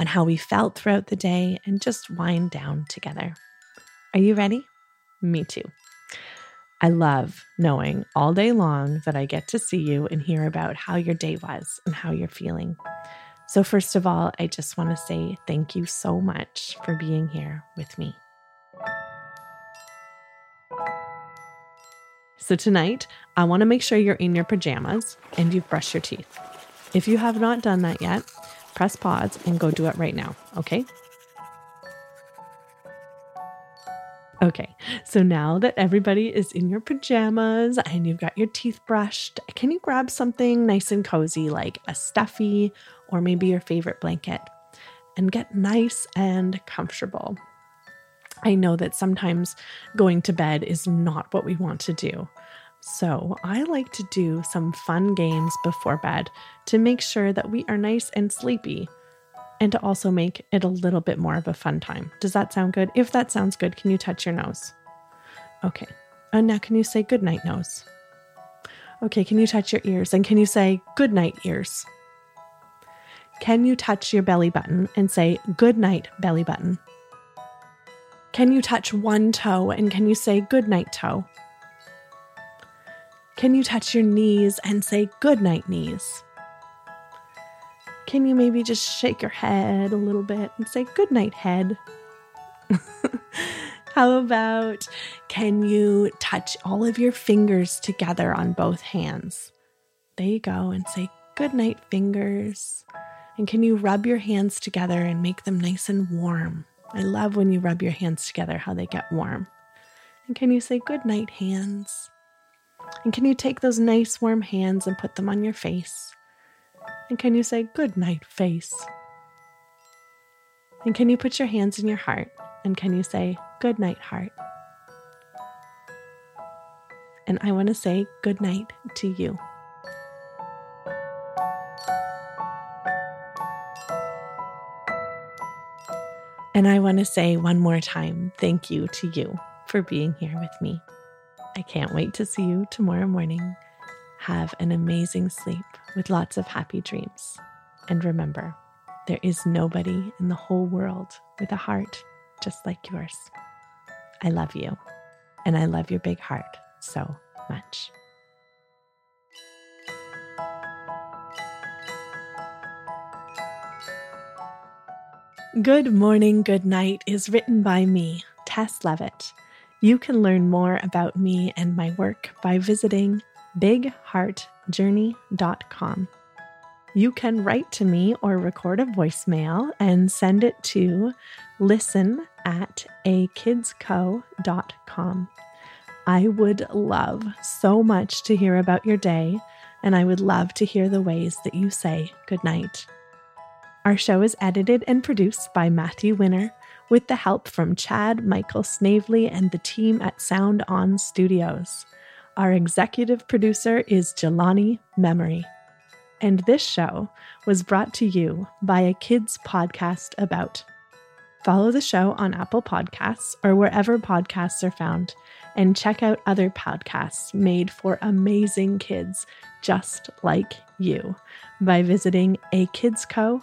on how we felt throughout the day, and just wind down together. Are you ready? Me too. I love knowing all day long that I get to see you and hear about how your day was and how you're feeling. So, first of all, I just want to say thank you so much for being here with me. So, tonight, I want to make sure you're in your pajamas and you've brushed your teeth. If you have not done that yet, press pause and go do it right now, okay? Okay, so now that everybody is in your pajamas and you've got your teeth brushed, can you grab something nice and cozy like a stuffy or maybe your favorite blanket and get nice and comfortable? I know that sometimes going to bed is not what we want to do. So, I like to do some fun games before bed to make sure that we are nice and sleepy and to also make it a little bit more of a fun time. Does that sound good? If that sounds good, can you touch your nose? Okay. And now can you say good night, nose? Okay, can you touch your ears? And can you say good night, ears? Can you touch your belly button and say good night, belly button? Can you touch one toe and can you say good night, toe? Can you touch your knees and say good night, knees? Can you maybe just shake your head a little bit and say good night, head? How about can you touch all of your fingers together on both hands? There you go, and say good night, fingers. And can you rub your hands together and make them nice and warm? I love when you rub your hands together, how they get warm. And can you say good night, hands? And can you take those nice warm hands and put them on your face? And can you say good night, face? And can you put your hands in your heart? And can you say good night, heart? And I want to say good night to you. And I want to say one more time thank you to you for being here with me. I can't wait to see you tomorrow morning. Have an amazing sleep with lots of happy dreams. And remember, there is nobody in the whole world with a heart just like yours. I love you, and I love your big heart so much. Good Morning, Good Night is written by me, Taes Leavitt. You can learn more about me and my work by visiting bigheartjourney.com. You can write to me or record a voicemail and send it to listen at akidsco.com. I would love so much to hear about your day, and I would love to hear the ways that you say goodnight. Our show is edited and produced by Matthew Winner with the help from Chad Michael Snavely and the team at Sound On Studios. Our executive producer is Jelani Memory. And this show was brought to you by a kids podcast about. Follow the show on Apple Podcasts or wherever podcasts are found, and check out other podcasts made for amazing kids just like you by visiting akidsco.com.